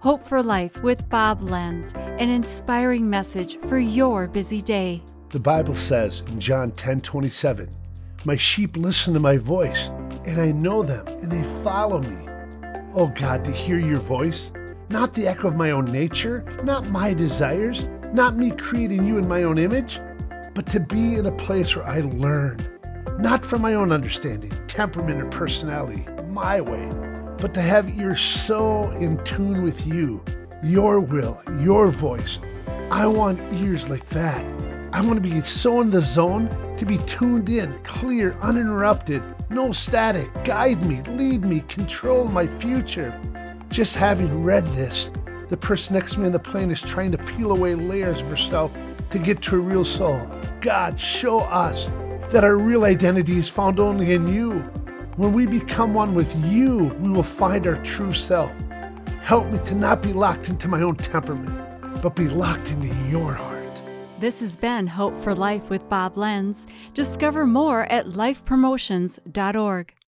Hope for Life with Bob Lenz, an inspiring message for your busy day. The Bible says in John 10 27, My sheep listen to my voice, and I know them, and they follow me. Oh God, to hear your voice, not the echo of my own nature, not my desires, not me creating you in my own image, but to be in a place where I learn, not from my own understanding, temperament, or personality, my way but to have ears so in tune with you, your will, your voice. I want ears like that. I want to be so in the zone to be tuned in, clear, uninterrupted, no static. Guide me, lead me, control my future. Just having read this, the person next to me on the plane is trying to peel away layers of herself to get to a real soul. God, show us that our real identity is found only in you. When we become one with you, we will find our true self. Help me to not be locked into my own temperament, but be locked into your heart. This has been Hope for Life with Bob Lenz. Discover more at lifepromotions.org.